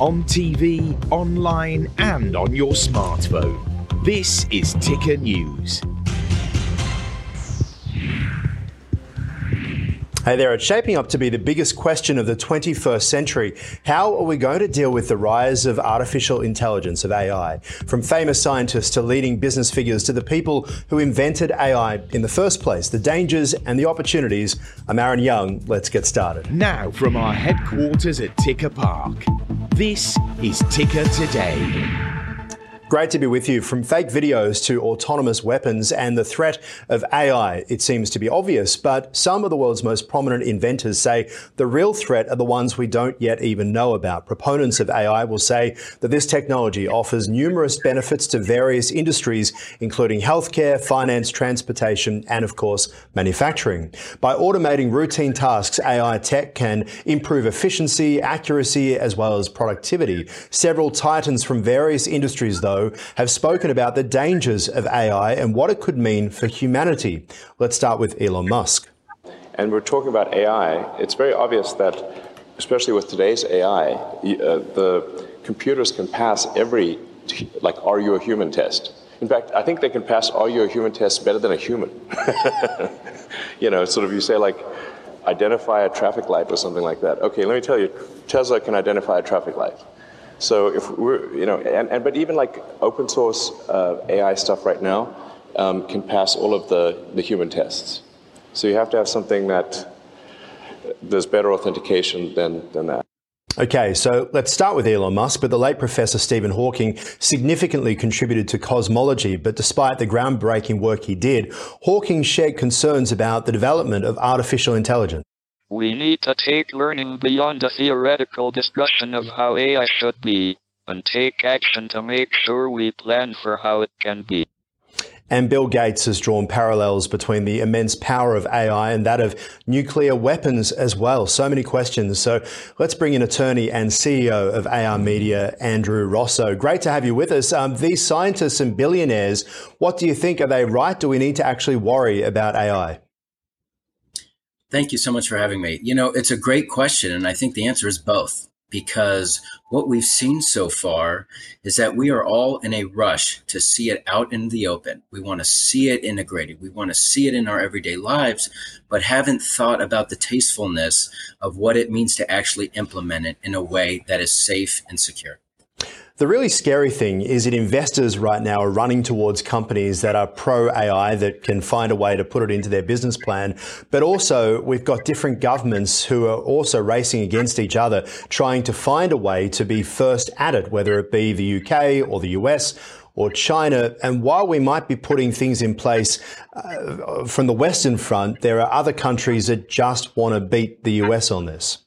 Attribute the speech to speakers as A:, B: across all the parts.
A: on TV, online, and on your smartphone. This is Ticker News.
B: Hey there, it's shaping up to be the biggest question of the 21st century. How are we going to deal with the rise of artificial intelligence, of AI? From famous scientists to leading business figures to the people who invented AI in the first place, the dangers and the opportunities. I'm Aaron Young. Let's get started.
A: Now, from our headquarters at Ticker Park, this is Ticker Today.
B: Great to be with you. From fake videos to autonomous weapons and the threat of AI, it seems to be obvious, but some of the world's most prominent inventors say the real threat are the ones we don't yet even know about. Proponents of AI will say that this technology offers numerous benefits to various industries, including healthcare, finance, transportation, and of course, manufacturing. By automating routine tasks, AI tech can improve efficiency, accuracy, as well as productivity. Several titans from various industries, though, have spoken about the dangers of AI and what it could mean for humanity. Let's start with Elon Musk.
C: And we're talking about AI. It's very obvious that, especially with today's AI, uh, the computers can pass every, like, are you a human test. In fact, I think they can pass are you a human test better than a human. you know, sort of you say, like, identify a traffic light or something like that. Okay, let me tell you, Tesla can identify a traffic light. So if we're, you know, and, and but even like open source uh, AI stuff right now um, can pass all of the, the human tests. So you have to have something that there's better authentication than, than that.
B: Okay, so let's start with Elon Musk, but the late Professor Stephen Hawking significantly contributed to cosmology, but despite the groundbreaking work he did, Hawking shared concerns about the development of artificial intelligence.
D: We need to take learning beyond a theoretical discussion of how AI should be, and take action to make sure we plan for how it can be.
B: And Bill Gates has drawn parallels between the immense power of AI and that of nuclear weapons as well. So many questions. So let's bring in attorney and CEO of AR Media, Andrew Rossow. Great to have you with us. Um, these scientists and billionaires, what do you think? Are they right? Do we need to actually worry about AI?
E: Thank you so much for having me. You know, it's a great question, and I think the answer is both. Because what we've seen so far is that we are all in a rush to see it out in the open. We want to see it integrated. We want to see it in our everyday lives, but haven't thought about the tastefulness of what it means to actually implement it in a way that is safe and secure.
B: The really scary thing is that investors right now are running towards companies that are pro AI that can find a way to put it into their business plan. But also, we've got different governments who are also racing against each other, trying to find a way to be first at it, whether it be the UK or the US or China. And while we might be putting things in place uh, from the Western front, there are other countries that just want to beat the US on this.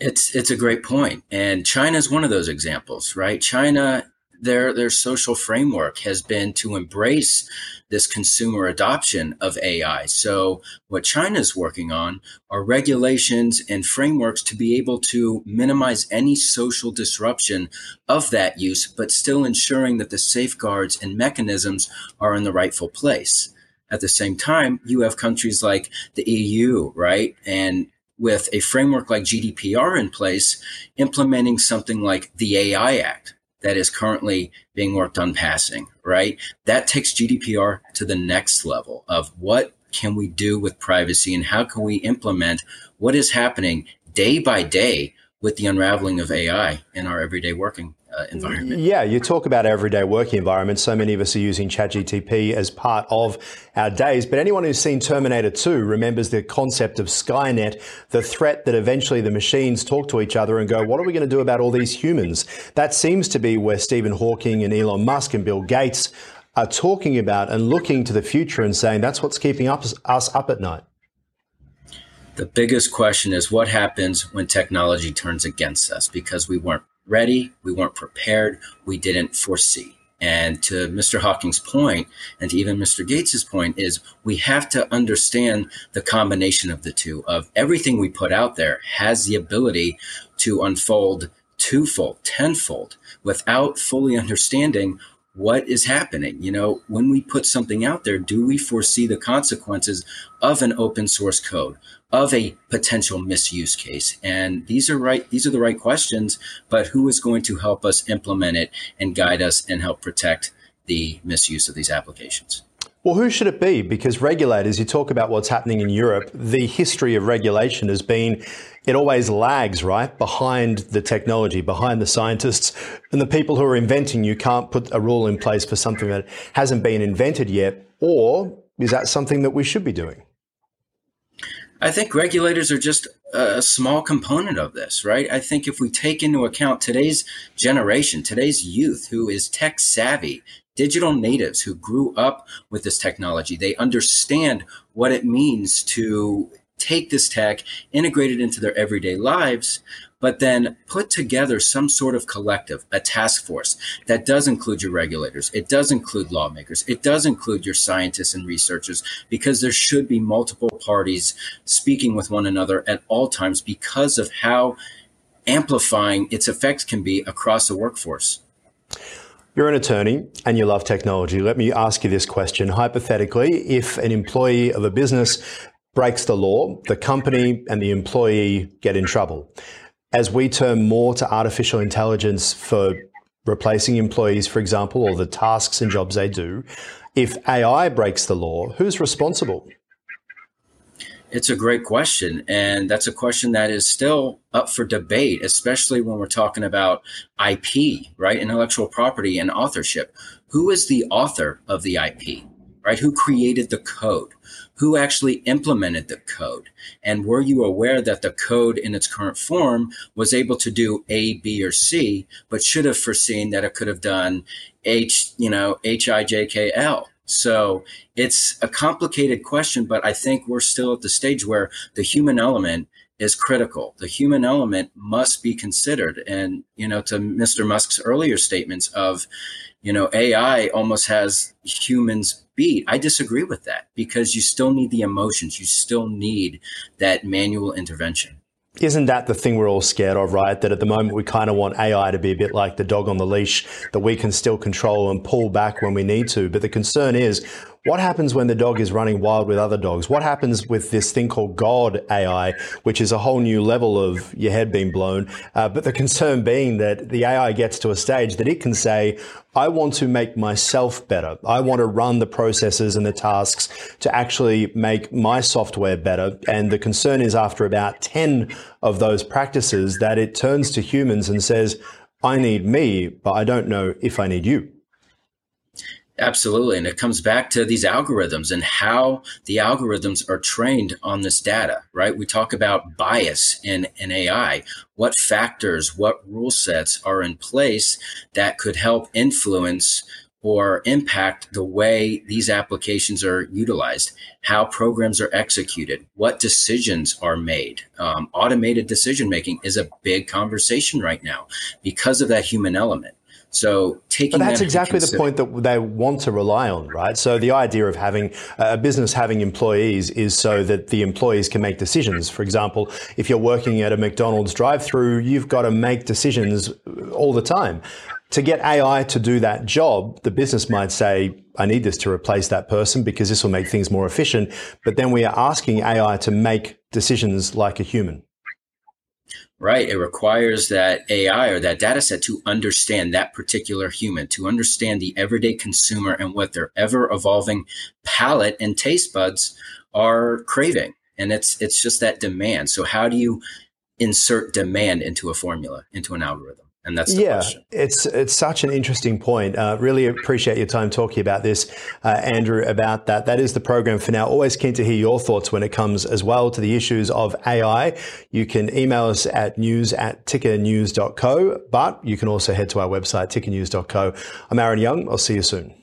E: It's it's a great point, and China is one of those examples, right? China, their their social framework has been to embrace this consumer adoption of AI. So what China is working on are regulations and frameworks to be able to minimize any social disruption of that use, but still ensuring that the safeguards and mechanisms are in the rightful place. At the same time, you have countries like the EU, right? And with a framework like GDPR in place, implementing something like the AI Act that is currently being worked on passing, right? That takes GDPR to the next level of what can we do with privacy and how can we implement what is happening day by day with the unraveling of AI in our everyday working uh, environment.
B: Yeah, you talk about everyday working environment. So many of us are using ChatGTP as part of our days. But anyone who's seen Terminator 2 remembers the concept of Skynet, the threat that eventually the machines talk to each other and go, what are we going to do about all these humans? That seems to be where Stephen Hawking and Elon Musk and Bill Gates are talking about and looking to the future and saying that's what's keeping us up at night.
E: The biggest question is what happens when technology turns against us because we weren't ready, we weren't prepared, we didn't foresee. And to Mr. Hawking's point, and to even Mr. Gates's point, is we have to understand the combination of the two. Of everything we put out there has the ability to unfold twofold, tenfold, without fully understanding what is happening? You know, when we put something out there, do we foresee the consequences of an open source code, of a potential misuse case? And these are right, these are the right questions, but who is going to help us implement it and guide us and help protect the misuse of these applications?
B: Well, who should it be? Because regulators, you talk about what's happening in Europe, the history of regulation has been it always lags, right, behind the technology, behind the scientists. And the people who are inventing you can't put a rule in place for something that hasn't been invented yet. Or is that something that we should be doing?
E: I think regulators are just a small component of this, right? I think if we take into account today's generation, today's youth who is tech savvy, digital natives who grew up with this technology, they understand what it means to take this tech, integrate it into their everyday lives, but then put together some sort of collective, a task force that does include your regulators. It does include lawmakers. It does include your scientists and researchers because there should be multiple parties speaking with one another at all times because of how amplifying its effects can be across the workforce.
B: You're an attorney and you love technology. Let me ask you this question. Hypothetically, if an employee of a business breaks the law, the company and the employee get in trouble. As we turn more to artificial intelligence for replacing employees, for example, or the tasks and jobs they do, if AI breaks the law, who's responsible?
E: It's a great question. And that's a question that is still up for debate, especially when we're talking about IP, right? Intellectual property and authorship. Who is the author of the IP, right? Who created the code? who actually implemented the code and were you aware that the code in its current form was able to do a b or c but should have foreseen that it could have done h you know h i j k l so it's a complicated question but i think we're still at the stage where the human element is critical. The human element must be considered. And, you know, to Mr. Musk's earlier statements of, you know, AI almost has humans beat. I disagree with that because you still need the emotions. You still need that manual intervention.
B: Isn't that the thing we're all scared of, right? That at the moment we kind of want AI to be a bit like the dog on the leash, that we can still control and pull back when we need to. But the concern is what happens when the dog is running wild with other dogs? What happens with this thing called God AI, which is a whole new level of your head being blown? Uh, but the concern being that the AI gets to a stage that it can say, I want to make myself better. I want to run the processes and the tasks to actually make my software better. And the concern is after about 10 of those practices that it turns to humans and says, I need me, but I don't know if I need you.
E: Absolutely. And it comes back to these algorithms and how the algorithms are trained on this data, right? We talk about bias in, in AI. What factors, what rule sets are in place that could help influence or impact the way these applications are utilized, how programs are executed, what decisions are made. Um, automated decision making is a big conversation right now because of that human element. So taking
B: but that's exactly the point that they want to rely on, right? So the idea of having uh, a business having employees is so that the employees can make decisions. For example, if you're working at a McDonald's drive-through, you've got to make decisions all the time. To get AI to do that job, the business might say, I need this to replace that person because this will make things more efficient. But then we are asking AI to make decisions like a human
E: right? It requires that AI or that data set to understand that particular human, to understand the everyday consumer and what their ever evolving palate and taste buds are craving. And it's it's just that demand. So how do you insert demand into a formula, into an algorithm? And that's yeah, question.
B: it's it's such an interesting point. Uh, really appreciate your time talking about this, uh, Andrew. About that, that is the program for now. Always keen to hear your thoughts when it comes as well to the issues of AI. You can email us at news at tickernews.co, but you can also head to our website tickernews.co. I'm Aaron Young. I'll see you soon.